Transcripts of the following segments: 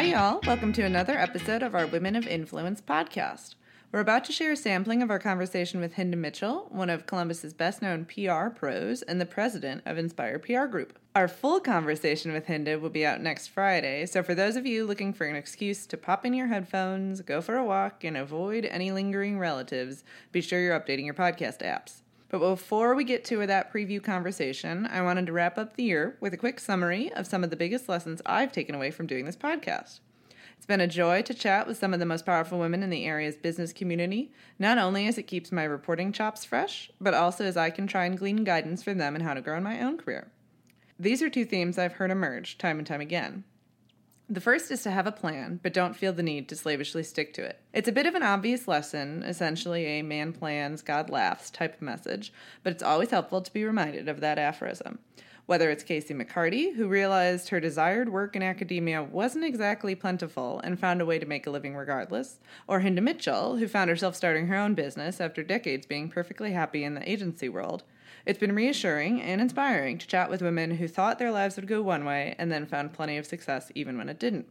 Hi, y'all. Welcome to another episode of our Women of Influence podcast. We're about to share a sampling of our conversation with Hinda Mitchell, one of Columbus's best known PR pros and the president of Inspire PR Group. Our full conversation with Hinda will be out next Friday, so for those of you looking for an excuse to pop in your headphones, go for a walk, and avoid any lingering relatives, be sure you're updating your podcast apps. But before we get to that preview conversation, I wanted to wrap up the year with a quick summary of some of the biggest lessons I've taken away from doing this podcast. It's been a joy to chat with some of the most powerful women in the area's business community, not only as it keeps my reporting chops fresh, but also as I can try and glean guidance from them in how to grow in my own career. These are two themes I've heard emerge time and time again. The first is to have a plan, but don't feel the need to slavishly stick to it. It's a bit of an obvious lesson, essentially a man plans, God laughs type of message, but it's always helpful to be reminded of that aphorism. Whether it's Casey McCarty, who realized her desired work in academia wasn't exactly plentiful and found a way to make a living regardless, or Hinda Mitchell, who found herself starting her own business after decades being perfectly happy in the agency world, it's been reassuring and inspiring to chat with women who thought their lives would go one way and then found plenty of success even when it didn't.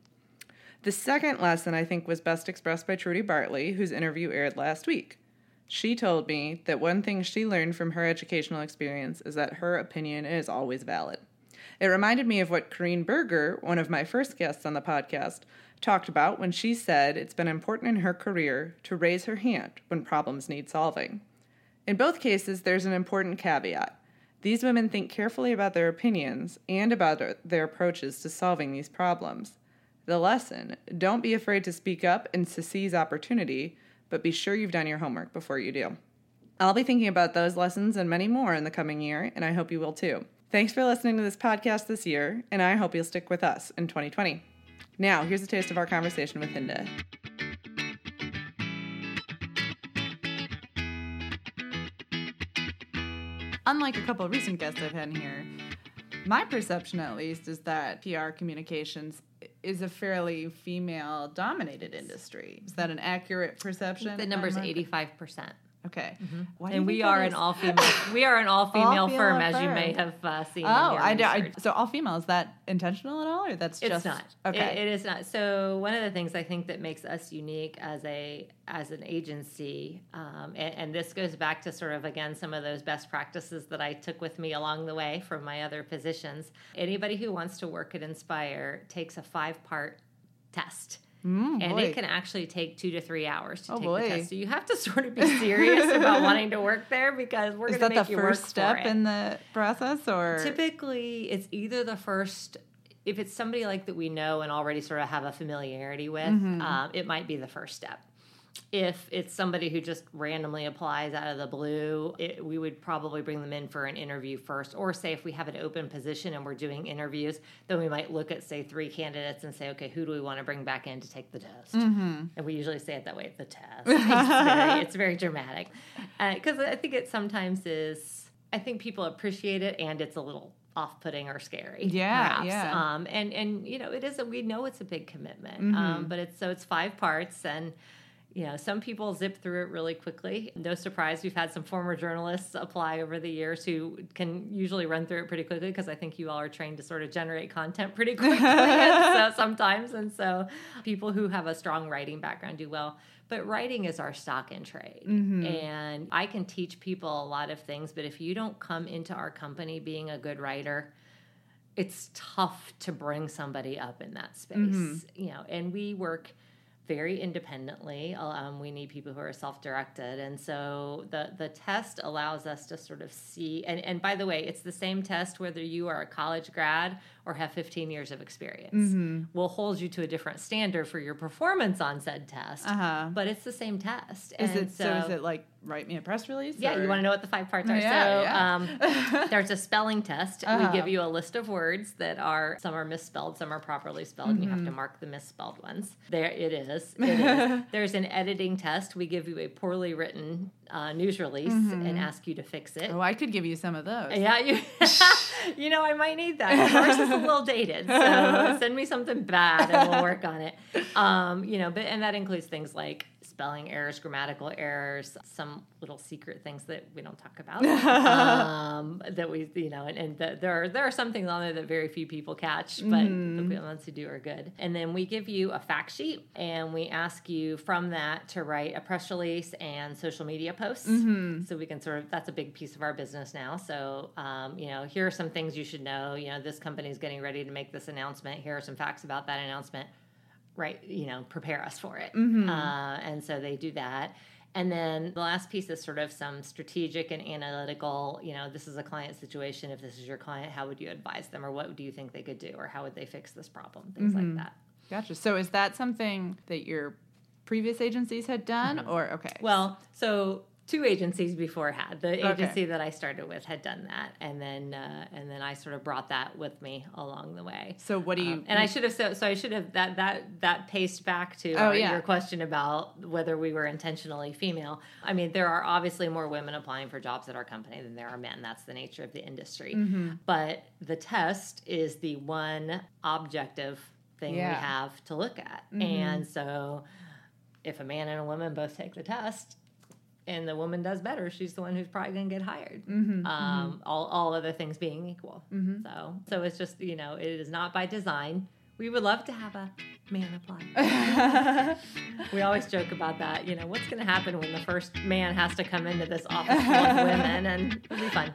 The second lesson I think was best expressed by Trudy Bartley, whose interview aired last week. She told me that one thing she learned from her educational experience is that her opinion is always valid. It reminded me of what Corrine Berger, one of my first guests on the podcast, talked about when she said it's been important in her career to raise her hand when problems need solving. In both cases, there's an important caveat. These women think carefully about their opinions and about their approaches to solving these problems. The lesson don't be afraid to speak up and to seize opportunity but be sure you've done your homework before you do. I'll be thinking about those lessons and many more in the coming year, and I hope you will too. Thanks for listening to this podcast this year, and I hope you'll stick with us in 2020. Now, here's a taste of our conversation with Hinda. Unlike a couple of recent guests I've had here, my perception at least is that PR communications is a fairly female dominated industry. Is that an accurate perception? The number is 85%. Okay, mm-hmm. and we are an all female. we are an all female firm, as you may have uh, seen. Oh, I, I, so all female is that intentional at all, or that's it's just not. Okay, it, it is not. So one of the things I think that makes us unique as a as an agency, um, and, and this goes back to sort of again some of those best practices that I took with me along the way from my other positions. Anybody who wants to work at Inspire takes a five part test Mm, and it can actually take two to three hours to oh, take boy. the test. So you have to sort of be serious about wanting to work there because we're going to make you work Is that the first step in the process, or typically it's either the first. If it's somebody like that we know and already sort of have a familiarity with, mm-hmm. um, it might be the first step if it's somebody who just randomly applies out of the blue, it, we would probably bring them in for an interview first. Or say if we have an open position and we're doing interviews, then we might look at say three candidates and say, okay, who do we want to bring back in to take the test? Mm-hmm. And we usually say it that way, the test. it's, very, it's very dramatic because uh, I think it sometimes is. I think people appreciate it, and it's a little off-putting or scary. Yeah, perhaps. yeah. Um, and and you know, it is. A, we know it's a big commitment, mm-hmm. um, but it's so it's five parts and you know, some people zip through it really quickly. No surprise, we've had some former journalists apply over the years who can usually run through it pretty quickly because I think you all are trained to sort of generate content pretty quickly so sometimes. And so people who have a strong writing background do well. But writing is our stock in trade. Mm-hmm. And I can teach people a lot of things, but if you don't come into our company being a good writer, it's tough to bring somebody up in that space. Mm-hmm. You know, and we work – very independently. Um, we need people who are self-directed, and so the the test allows us to sort of see. And and by the way, it's the same test whether you are a college grad or have 15 years of experience. Mm-hmm. We'll hold you to a different standard for your performance on said test, uh-huh. but it's the same test. Is and it so, so? Is it like write me a press release? Yeah, or? you want to know what the five parts are. Yeah, so yeah. Um, there's a spelling test. Uh-huh. We give you a list of words that are some are misspelled, some are properly spelled. Mm-hmm. And you have to mm-hmm. mark the misspelled ones. There it is. It is. There's an editing test. We give you a poorly written uh, news release mm-hmm. and ask you to fix it. Oh, I could give you some of those. Yeah, you, you know, I might need that. Yours is a little dated, so send me something bad and we'll work on it. Um, you know, but and that includes things like spelling errors, grammatical errors, some little secret things that we don't talk about. um, that we, you know, and, and the, there are there are some things on there that very few people catch, but mm. the ones who do are good. And then we give you a fact sheet, and we ask you from that to write a press release and social media posts, mm-hmm. so we can sort of that's a big piece of our business now. So, um, you know, here are some things you should know. You know, this company is getting ready to make this announcement. Here are some facts about that announcement right, you know, prepare us for it. Mm-hmm. Uh, and so they do that. And then the last piece is sort of some strategic and analytical, you know, this is a client situation. If this is your client, how would you advise them or what do you think they could do or how would they fix this problem? Things mm-hmm. like that. Gotcha. So is that something that your previous agencies had done mm-hmm. or okay? Well, so two agencies before had the agency okay. that I started with had done that, and then uh, and then I sort of brought that with me along the way. So what do you? Um, and I should have so, so I should have that that that paced back to oh, uh, yeah. your question about whether we were intentionally female. I mean, there are obviously more women applying for jobs at our company than there are men. That's the nature of the industry. Mm-hmm. But the test is the one objective thing yeah. we have to look at, mm-hmm. and so if a man and a woman both take the test and the woman does better, she's the one who's probably going to get hired. Mm-hmm, um, mm-hmm. All all other things being equal. Mm-hmm. So so it's just you know it is not by design. We would love to have a man apply. we always joke about that. You know, what's going to happen when the first man has to come into this office full of women, and it'll be fun.